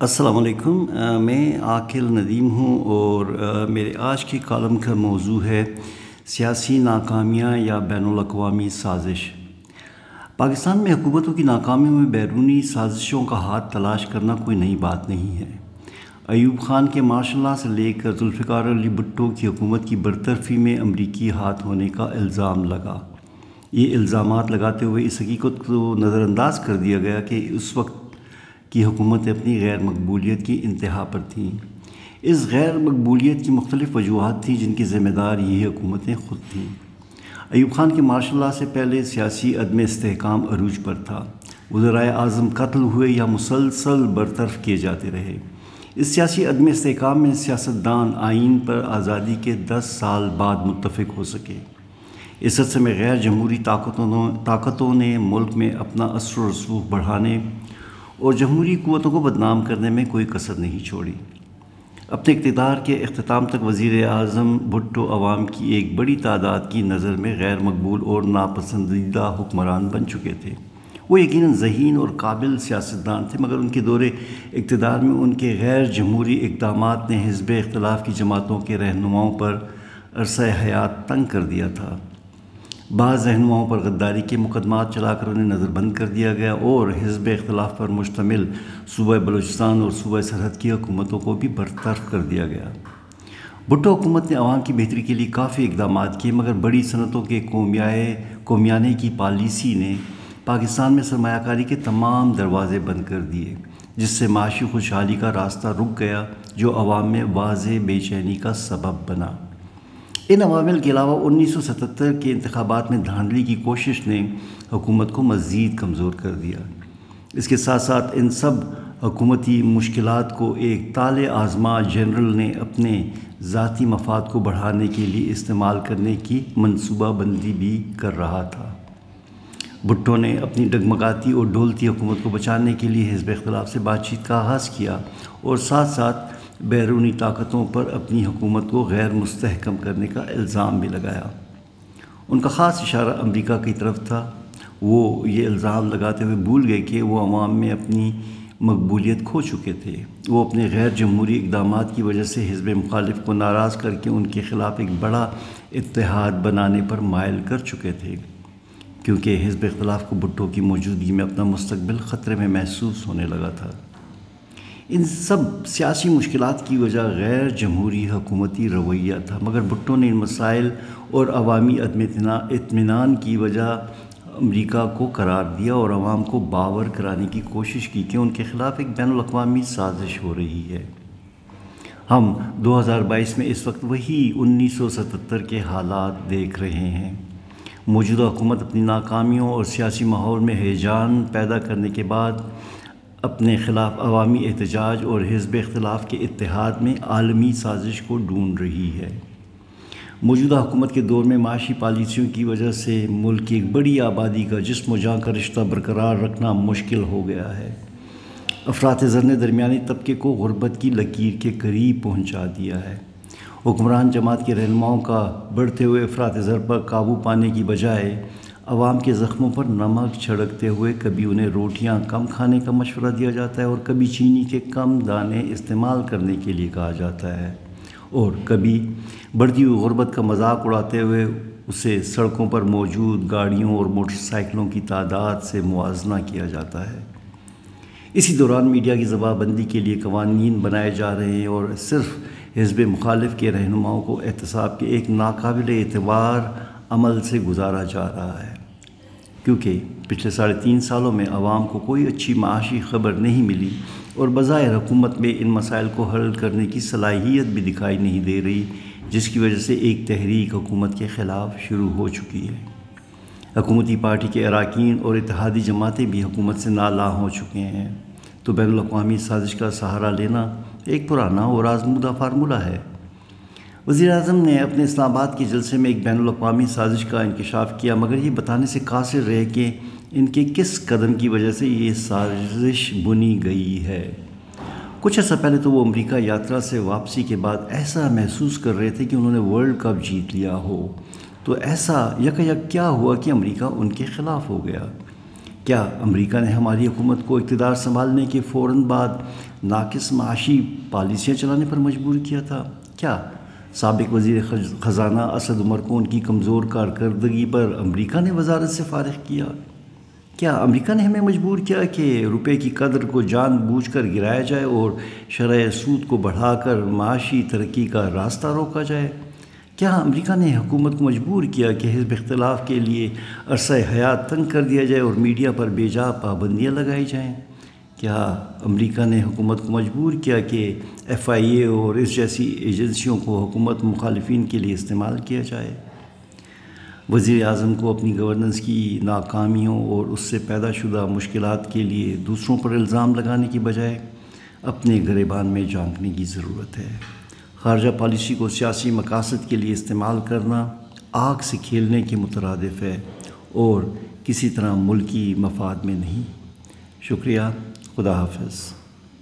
السلام علیکم میں عاقل ندیم ہوں اور میرے آج کی کالم کا موضوع ہے سیاسی ناکامیاں یا بین الاقوامی سازش۔ پاکستان میں حکومتوں کی ناکامیوں میں بیرونی سازشوں کا ہاتھ تلاش کرنا کوئی نئی بات نہیں ہے۔ ایوب خان کے ماشاء اللہ سے لے کر ذوالفقار علی بھٹو کی حکومت کی برطرفی میں امریکی ہاتھ ہونے کا الزام لگا۔ یہ الزامات لگاتے ہوئے اس حقیقت کو نظر انداز کر دیا گیا کہ اس وقت کی حکومتیں اپنی غیر مقبولیت کی انتہا پر تھیں۔ اس غیر مقبولیت کی مختلف وجوہات تھیں جن کی ذمہ دار یہ حکومتیں خود تھیں۔ ایوب خان کے مارشاء اللہ سے پہلے سیاسی عدم استحکام عروج پر تھا۔ وزرائے اعظم قتل ہوئے یا مسلسل برطرف کیے جاتے رہے۔ اس سیاسی عدم استحکام میں سیاستدان آئین پر آزادی کے دس سال بعد متفق ہو سکے۔ اس عرصے میں غیر جمہوری طاقتوں طاقتوں نے ملک میں اپنا اثر و رسوخ بڑھانے اور جمہوری قوتوں کو بدنام کرنے میں کوئی کثر نہیں چھوڑی۔ اپنے اقتدار کے اختتام تک وزیر اعظم بھٹو عوام کی ایک بڑی تعداد کی نظر میں غیر مقبول اور ناپسندیدہ حکمران بن چکے تھے۔ وہ یقیناً ذہین اور قابل سیاستدان تھے، مگر ان کے دور اقتدار میں ان کے غیر جمہوری اقدامات نے حزب اختلاف کی جماعتوں کے رہنماؤں پر عرصہ حیات تنگ کر دیا تھا۔ بعض رہنماؤں پر غداری کے مقدمات چلا کر انہیں نظر بند کر دیا گیا اور حزب اختلاف پر مشتمل صوبہ بلوچستان اور صوبہ سرحد کی حکومتوں کو بھی برطرف کر دیا گیا۔ بھٹو حکومت نے عوام کی بہتری کے لیے کافی اقدامات کیے، مگر بڑی صنعتوں کے قومیائے، قومیانے کی پالیسی نے پاکستان میں سرمایہ کاری کے تمام دروازے بند کر دیے، جس سے معاشی خوشحالی کا راستہ رک گیا، جو عوام میں واضح بے چینی کا سبب بنا۔ ان عوامل کے علاوہ انیس سو ستتر کے انتخابات میں دھاندلی کی کوشش نے حکومت کو مزید کمزور کر دیا۔ اس کے ساتھ ساتھ ان سب حکومتی مشکلات کو ایک تال آزما جنرل نے اپنے ذاتی مفاد کو بڑھانے کے لیے استعمال کرنے کی منصوبہ بندی بھی کر رہا تھا۔ بھٹو نے اپنی ڈگمگاتی اور ڈھولتی حکومت کو بچانے کے لیے حزب اختلاف سے بات چیت کا آغاز کیا اور ساتھ ساتھ بیرونی طاقتوں پر اپنی حکومت کو غیر مستحکم کرنے کا الزام بھی لگایا۔ ان کا خاص اشارہ امریکہ کی طرف تھا۔ وہ یہ الزام لگاتے ہوئے بھول گئے کہ وہ عوام میں اپنی مقبولیت کھو چکے تھے۔ وہ اپنے غیر جمہوری اقدامات کی وجہ سے حزب مخالف کو ناراض کر کے ان کے خلاف ایک بڑا اتحاد بنانے پر مائل کر چکے تھے۔ کیونکہ حزب اختلاف کو بھٹو کی موجودگی میں اپنا مستقبل خطرے میں محسوس ہونے لگا تھا۔ ان سب سیاسی مشکلات کی وجہ غیر جمہوری حکومتی رویہ تھا، مگر بھٹو نے ان مسائل اور عوامی اطمینان کی وجہ امریکہ کو قرار دیا اور عوام کو باور کرانے کی کوشش کی کہ ان کے خلاف ایک بین الاقوامی سازش ہو رہی ہے۔ ہم دو ہزار بائیس میں اس وقت وہی انیس سو ستتر کے حالات دیکھ رہے ہیں۔ موجودہ حکومت اپنی ناکامیوں اور سیاسی ماحول میں ہیجان پیدا کرنے کے بعد اپنے خلاف عوامی احتجاج اور حزب اختلاف کے اتحاد میں عالمی سازش کو ڈھونڈ رہی ہے۔ موجودہ حکومت کے دور میں معاشی پالیسیوں کی وجہ سے ملک کی ایک بڑی آبادی کا جسم و جاں کا رشتہ برقرار رکھنا مشکل ہو گیا ہے۔ افراد زر نے درمیانی طبقے کو غربت کی لکیر کے قریب پہنچا دیا ہے۔ حکمران جماعت کے رہنماؤں کا بڑھتے ہوئے افراد زر پر قابو پانے کی بجائے عوام کے زخموں پر نمک چھڑکتے ہوئے کبھی انہیں روٹیاں کم کھانے کا مشورہ دیا جاتا ہے اور کبھی چینی کے کم دانے استعمال کرنے کے لیے کہا جاتا ہے اور کبھی بڑھتی ہوئی غربت کا مذاق اڑاتے ہوئے اسے سڑکوں پر موجود گاڑیوں اور موٹر سائیکلوں کی تعداد سے موازنہ کیا جاتا ہے۔ اسی دوران میڈیا کی زبان بندی کے لیے قوانین بنائے جا رہے ہیں اور صرف حزب مخالف کے رہنماؤں کو احتساب کے ایک ناقابل اعتبار عمل سے گزارا جا رہا ہے۔ کیونکہ پچھلے ساڑھے تین سالوں میں عوام کو کوئی اچھی معاشی خبر نہیں ملی اور بظاہر حکومت میں ان مسائل کو حل کرنے کی صلاحیت بھی دکھائی نہیں دے رہی، جس کی وجہ سے ایک تحریک حکومت کے خلاف شروع ہو چکی ہے۔ حکومتی پارٹی کے اراکین اور اتحادی جماعتیں بھی حکومت سے نالاں ہو چکے ہیں۔ تو بین الاقوامی سازش کا سہارا لینا ایک پرانا اور آزمودہ فارمولہ ہے۔ وزیر اعظم نے اپنے اسلام آباد کے جلسے میں ایک بین الاقوامی سازش کا انکشاف کیا، مگر یہ بتانے سے قاصر رہے کہ ان کے کس قدم کی وجہ سے یہ سازش بنی گئی ہے۔ کچھ عرصہ پہلے تو وہ امریکہ یاترا سے واپسی کے بعد ایسا محسوس کر رہے تھے کہ انہوں نے ورلڈ کپ جیت لیا ہو۔ تو ایسا یک یک کیا ہوا کہ امریکہ ان کے خلاف ہو گیا؟ کیا امریکہ نے ہماری حکومت کو اقتدار سنبھالنے کے فوراً بعد ناقص معاشی پالیسیاں چلانے پر مجبور کیا تھا؟ کیا سابق وزیر خزانہ اسد عمر کو ان کی کمزور کارکردگی پر امریکہ نے وزارت سے فارغ کیا۔ کیا امریکہ نے ہمیں مجبور کیا کہ روپے کی قدر کو جان بوجھ کر گرایا جائے اور شرح سود کو بڑھا کر معاشی ترقی کا راستہ روکا جائے؟ کیا امریکہ نے حکومت کو مجبور کیا کہ حزب اختلاف کے لیے عرصہ حیات تنگ کر دیا جائے اور میڈیا پر بے جا پابندیاں لگائی جائیں؟ کیا امریکہ نے حکومت کو مجبور کیا کہ ایف آئی اے اور اس جیسی ایجنسیوں کو حکومت مخالفین کے لیے استعمال کیا جائے؟ وزیر اعظم کو اپنی گورننس کی ناکامیوں اور اس سے پیدا شدہ مشکلات کے لیے دوسروں پر الزام لگانے کی بجائے اپنے گریبان میں جھانکنے کی ضرورت ہے۔ خارجہ پالیسی کو سیاسی مقاصد کے لیے استعمال کرنا آگ سے کھیلنے کے مترادف ہے اور کسی طرح ملکی مفاد میں نہیں۔ شکریہ۔ خدا حافظ